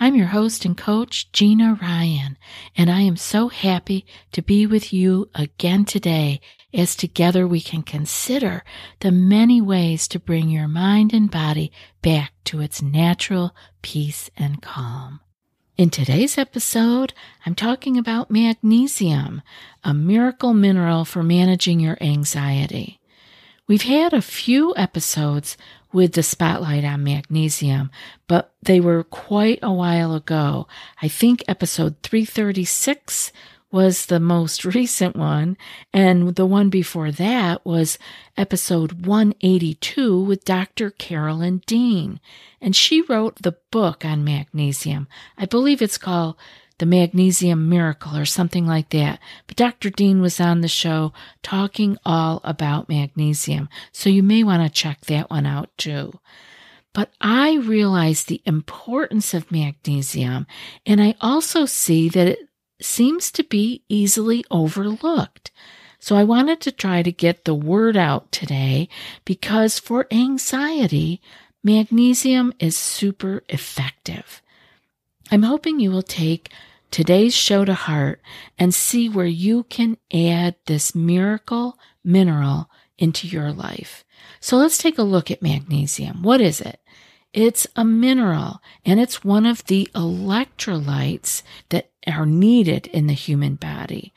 I'm your host and coach, Gina Ryan, and I am so happy to be with you again today as together we can consider the many ways to bring your mind and body back to its natural peace and calm. In today's episode, I'm talking about magnesium, a miracle mineral for managing your anxiety. We've had a few episodes with the spotlight on magnesium, but they were quite a while ago. I think episode 336 was the most recent one, and the one before that was episode 182 with Dr. Carolyn Dean. And she wrote the book on magnesium. I believe it's called the Magnesium Miracle or something like that. But Dr. Dean was on the show talking all about magnesium. So you may want to check that one out too. But I realize the importance of magnesium, and I also see that it seems to be easily overlooked. So I wanted to try to get the word out today because for anxiety, magnesium is super effective. I'm hoping you will take today's show to heart and see where you can add this miracle mineral into your life. So let's take a look at magnesium. What is it? It's a mineral and it's one of the electrolytes that are needed in the human body.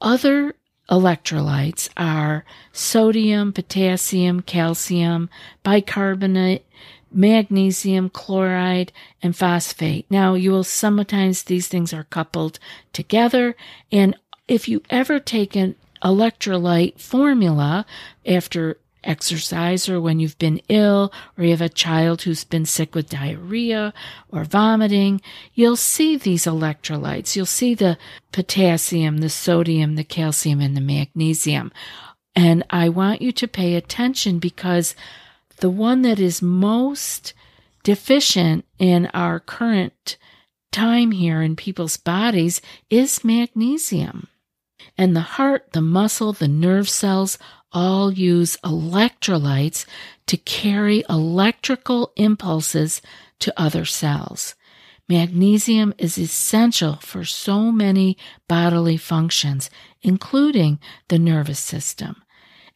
Other electrolytes are sodium, potassium, calcium, bicarbonate, magnesium, chloride, and phosphate. Now, you will sometimes these things are coupled together. And if you ever take an electrolyte formula after exercise or when you've been ill or you have a child who's been sick with diarrhea or vomiting, you'll see these electrolytes. You'll see the potassium, the sodium, the calcium, and the magnesium. And I want you to pay attention because the one that is most deficient in our current time here in people's bodies is magnesium. And the heart, the muscle, the nerve cells all use electrolytes to carry electrical impulses to other cells. Magnesium is essential for so many bodily functions, including the nervous system.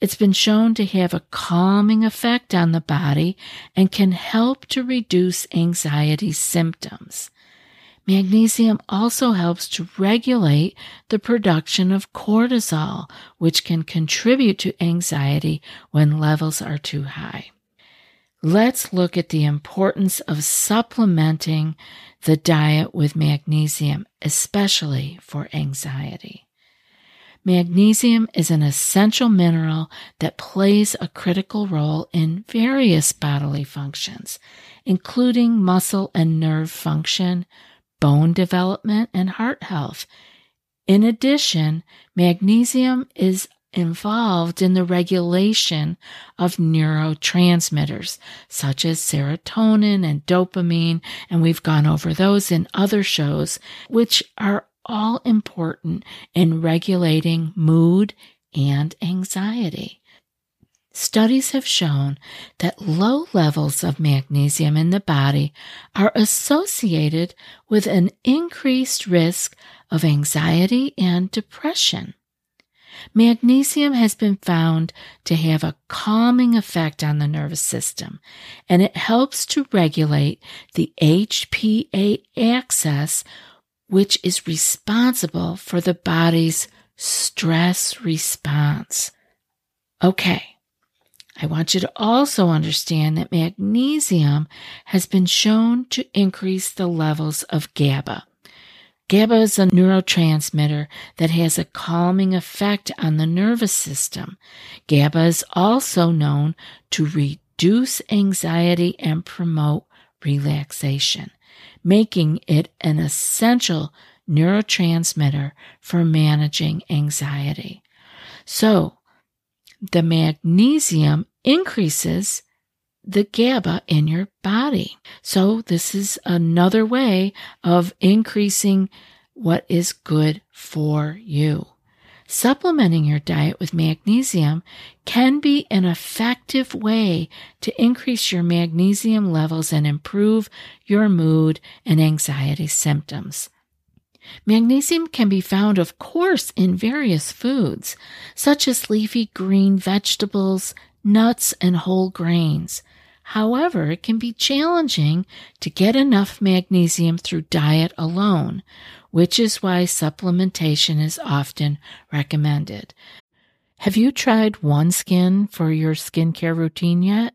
It's been shown to have a calming effect on the body and can help to reduce anxiety symptoms. Magnesium also helps to regulate the production of cortisol, which can contribute to anxiety when levels are too high. Let's look at the importance of supplementing the diet with magnesium, especially for anxiety. Magnesium is an essential mineral that plays a critical role in various bodily functions, including muscle and nerve function, bone development, and heart health. In addition, magnesium is involved in the regulation of neurotransmitters such as serotonin and dopamine, and we've gone over those in other shows, which are all important in regulating mood and anxiety. Studies have shown that low levels of magnesium in the body are associated with an increased risk of anxiety and depression. Magnesium has been found to have a calming effect on the nervous system, and it helps to regulate the HPA axis which is responsible for the body's stress response. Okay. I want you to also understand that magnesium has been shown to increase the levels of GABA. GABA is a neurotransmitter that has a calming effect on the nervous system. GABA is also known to reduce anxiety and promote relaxation making it an essential neurotransmitter for managing anxiety. So, the magnesium increases the GABA in your body. So this is another way of increasing what is good for you. Supplementing your diet with magnesium can be an effective way to increase your magnesium levels and improve your mood and anxiety symptoms. Magnesium can be found, of course, in various foods, such as leafy green vegetables, nuts, and whole grains. However, it can be challenging to get enough magnesium through diet alone, which is why supplementation is often recommended. Have you tried OneSkin for your skincare routine yet?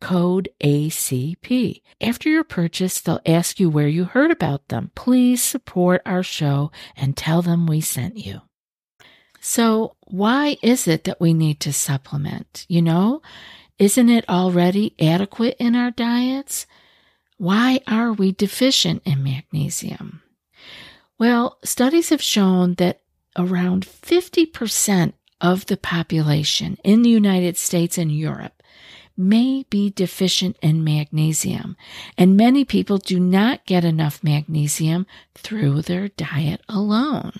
code ACP. After your purchase, they'll ask you where you heard about them. Please support our show and tell them we sent you. So, why is it that we need to supplement? You know, isn't it already adequate in our diets? Why are we deficient in magnesium? Well, studies have shown that around 50% of the population in the United States and Europe may be deficient in magnesium, and many people do not get enough magnesium through their diet alone.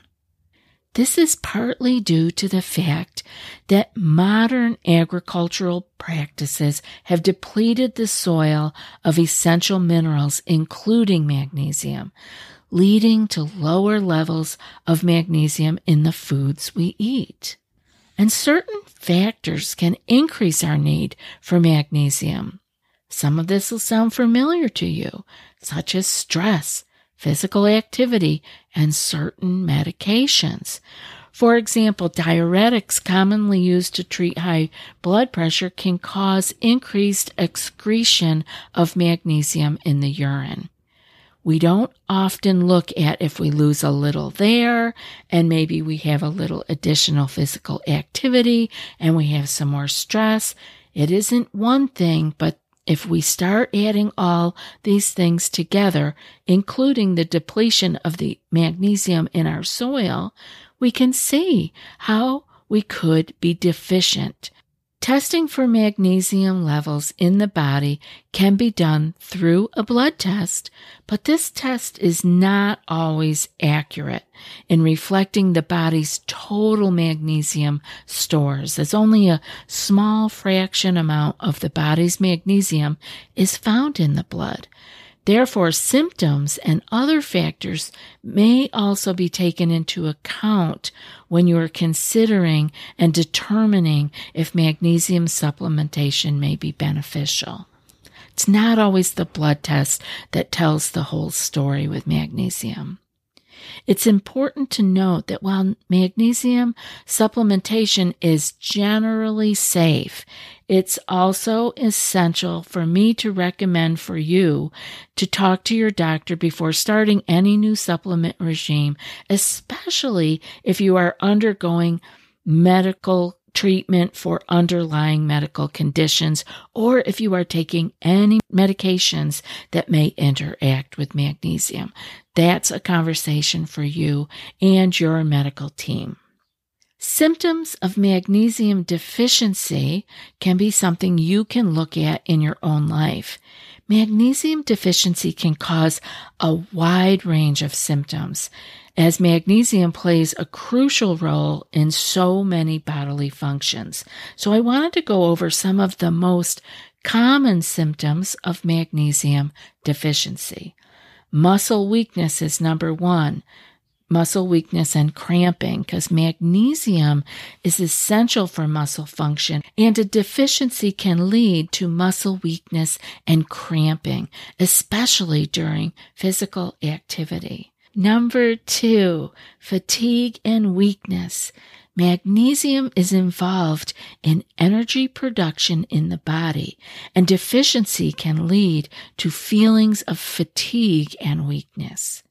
This is partly due to the fact that modern agricultural practices have depleted the soil of essential minerals, including magnesium, leading to lower levels of magnesium in the foods we eat. And certain factors can increase our need for magnesium. Some of this will sound familiar to you, such as stress, physical activity, and certain medications. For example, diuretics commonly used to treat high blood pressure can cause increased excretion of magnesium in the urine. We don't often look at if we lose a little there and maybe we have a little additional physical activity and we have some more stress. It isn't one thing, but if we start adding all these things together, including the depletion of the magnesium in our soil, we can see how we could be deficient Testing for magnesium levels in the body can be done through a blood test, but this test is not always accurate in reflecting the body's total magnesium stores, as only a small fraction amount of the body's magnesium is found in the blood. Therefore, symptoms and other factors may also be taken into account when you are considering and determining if magnesium supplementation may be beneficial. It's not always the blood test that tells the whole story with magnesium. It's important to note that while magnesium supplementation is generally safe, it's also essential for me to recommend for you to talk to your doctor before starting any new supplement regime, especially if you are undergoing medical treatment for underlying medical conditions or if you are taking any medications that may interact with magnesium. That's a conversation for you and your medical team. Symptoms of magnesium deficiency can be something you can look at in your own life. Magnesium deficiency can cause a wide range of symptoms, as magnesium plays a crucial role in so many bodily functions. So I wanted to go over some of the most common symptoms of magnesium deficiency. Muscle weakness is number one muscle weakness and cramping because magnesium is essential for muscle function and a deficiency can lead to muscle weakness and cramping, especially during physical activity. Number two, fatigue and weakness. Magnesium is involved in energy production in the body, and deficiency can lead to feelings of fatigue and weakness.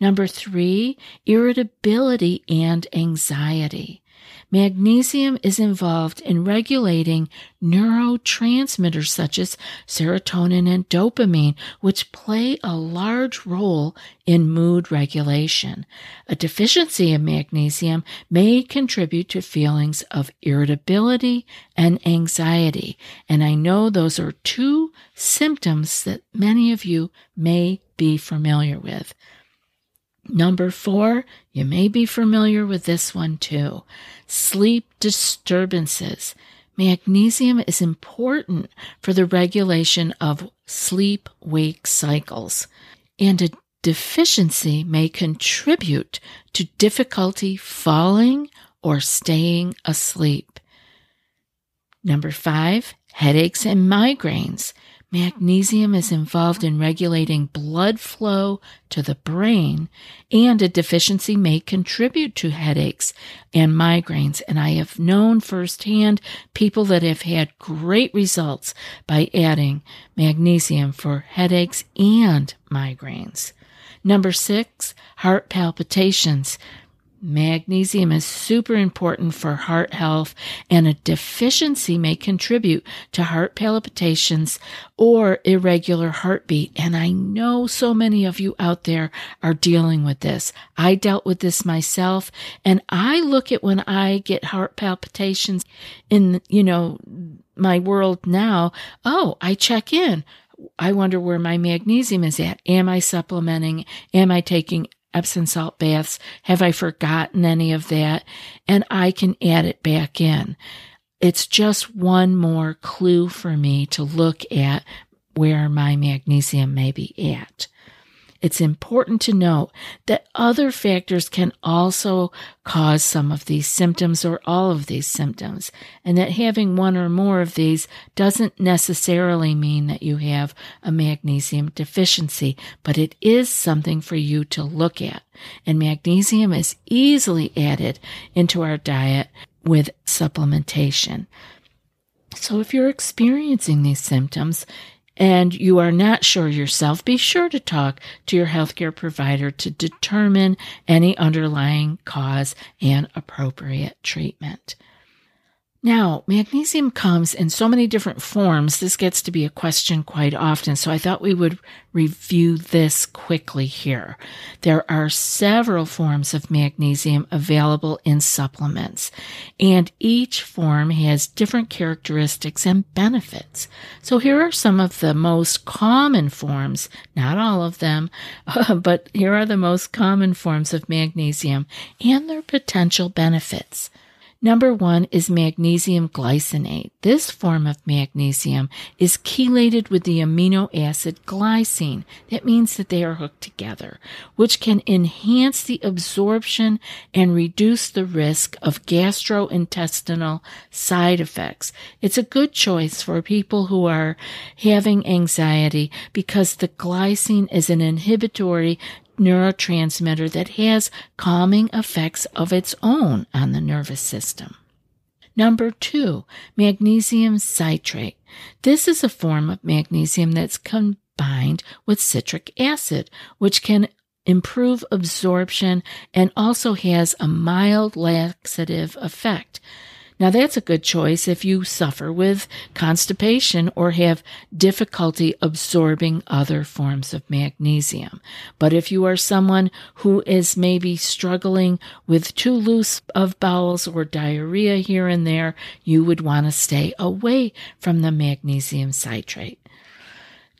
Number three, irritability and anxiety. Magnesium is involved in regulating neurotransmitters such as serotonin and dopamine, which play a large role in mood regulation. A deficiency of magnesium may contribute to feelings of irritability and anxiety. And I know those are two symptoms that many of you may be familiar with. Number four, you may be familiar with this one too. Sleep disturbances. Magnesium is important for the regulation of sleep wake cycles, and a deficiency may contribute to difficulty falling or staying asleep. Number five, headaches and migraines. Magnesium is involved in regulating blood flow to the brain, and a deficiency may contribute to headaches and migraines. And I have known firsthand people that have had great results by adding magnesium for headaches and migraines. Number six, heart palpitations. Magnesium is super important for heart health, and a deficiency may contribute to heart palpitations or irregular heartbeat. And I know so many of you out there are dealing with this. I dealt with this myself, and I look at when I get heart palpitations in, you know, my world now. Oh, I check in. I wonder where my magnesium is at. Am I supplementing? Am I taking Epsom salt baths. Have I forgotten any of that? And I can add it back in. It's just one more clue for me to look at where my magnesium may be at it's important to note that other factors can also cause some of these symptoms or all of these symptoms, and that having one or more of these doesn't necessarily mean that you have a magnesium deficiency, but it is something for you to look at. And magnesium is easily added into our diet with supplementation. So if you're experiencing these symptoms, and you are not sure yourself, be sure to talk to your healthcare provider to determine any underlying cause and appropriate treatment. Now, magnesium comes in so many different forms. This gets to be a question quite often. So I thought we would review this quickly here. There are several forms of magnesium available in supplements, and each form has different characteristics and benefits. So here are some of the most common forms, not all of them, but here are the most common forms of magnesium and their potential benefits. Number one is magnesium glycinate. This form of magnesium is chelated with the amino acid glycine. That means that they are hooked together, which can enhance the absorption and reduce the risk of gastrointestinal side effects. It's a good choice for people who are having anxiety because the glycine is an inhibitory neurotransmitter that has calming effects of its own on the nervous system. Number two, magnesium citrate. This is a form of magnesium that's combined with citric acid, which can improve absorption and also has a mild laxative effect. Now, that's a good choice if you suffer with constipation or have difficulty absorbing other forms of magnesium. But if you are someone who is maybe struggling with too loose of bowels or diarrhea here and there, you would want to stay away from the magnesium citrate.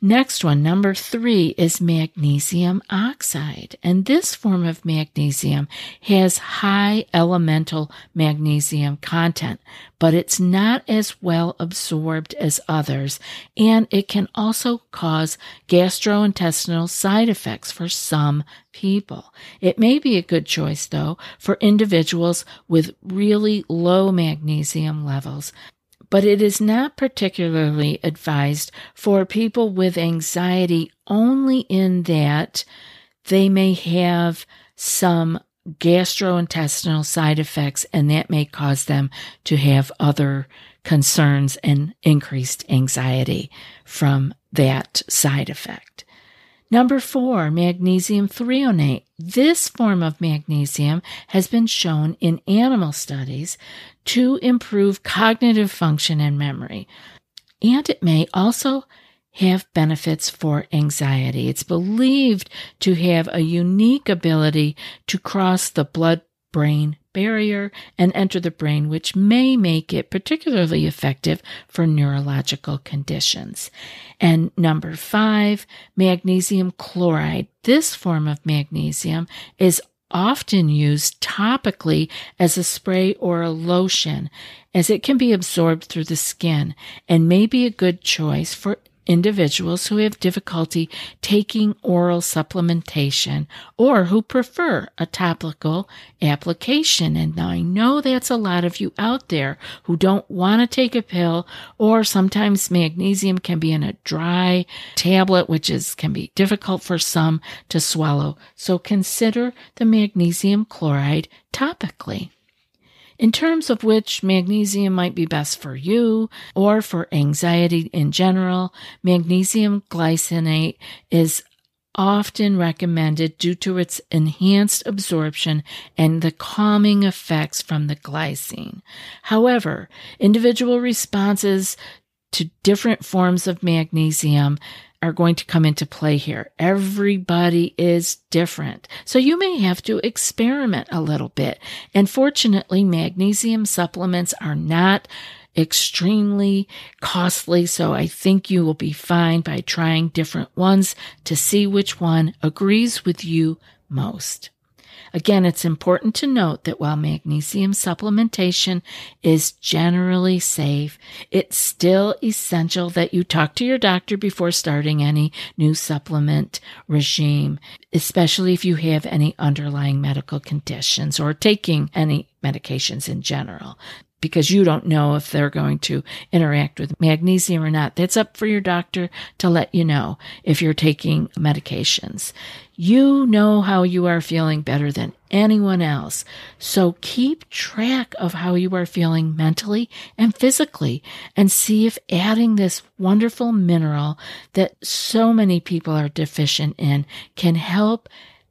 Next one, number three, is magnesium oxide. And this form of magnesium has high elemental magnesium content, but it's not as well absorbed as others. And it can also cause gastrointestinal side effects for some people. It may be a good choice, though, for individuals with really low magnesium levels but it is not particularly advised for people with anxiety only in that they may have some gastrointestinal side effects and that may cause them to have other concerns and increased anxiety from that side effect. Number four, magnesium threonate. This form of magnesium has been shown in animal studies to improve cognitive function and memory. And it may also have benefits for anxiety. It's believed to have a unique ability to cross the blood brain barrier and enter the brain, which may make it particularly effective for neurological conditions. And number five, magnesium chloride. This form of magnesium is often used topically as a spray or a lotion, as it can be absorbed through the skin and may be a good choice for individuals who have difficulty taking oral supplementation or who prefer a topical application. And I know that's a lot of you out there who don't want to take a pill or sometimes magnesium can be in a dry tablet, which is can be difficult for some to swallow. So consider the magnesium chloride topically in terms of which magnesium might be best for you or for anxiety in general, magnesium glycinate is often recommended due to its enhanced absorption and the calming effects from the glycine. However, individual responses to different forms of magnesium are going to come into play here. Everybody is different. So you may have to experiment a little bit. And fortunately, magnesium supplements are not extremely costly. So I think you will be fine by trying different ones to see which one agrees with you most. Again, it's important to note that while magnesium supplementation is generally safe, it's still essential that you talk to your doctor before starting any new supplement regime, especially if you have any underlying medical conditions or taking any medications in general because you don't know if they're going to interact with magnesium or not. That's up for your doctor to let you know if you're taking medications. You know how you are feeling better than anyone else. So keep track of how you are feeling mentally and physically and see if adding this wonderful mineral that so many people are deficient in can help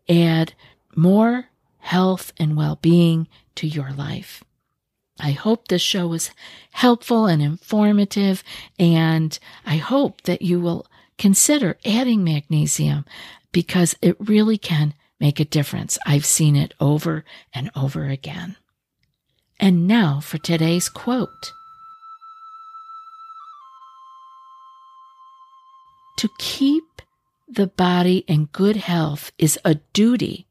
add more health and well-being to your life. I hope this show was helpful and informative, and I hope that you will consider adding magnesium because it really can make a difference. I've seen it over and over again. And now for today's quote. To keep the body in good health is a duty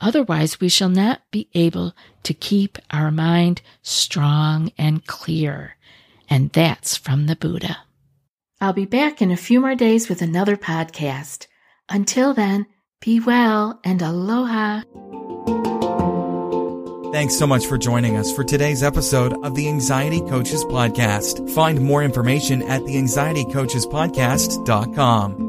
Otherwise, we shall not be able to keep our mind strong and clear. And that's from the Buddha. I'll be back in a few more days with another podcast. Until then, be well and aloha. Thanks so much for joining us for today's episode of the Anxiety Coaches Podcast. Find more information at the anxietycoachespodcast.com.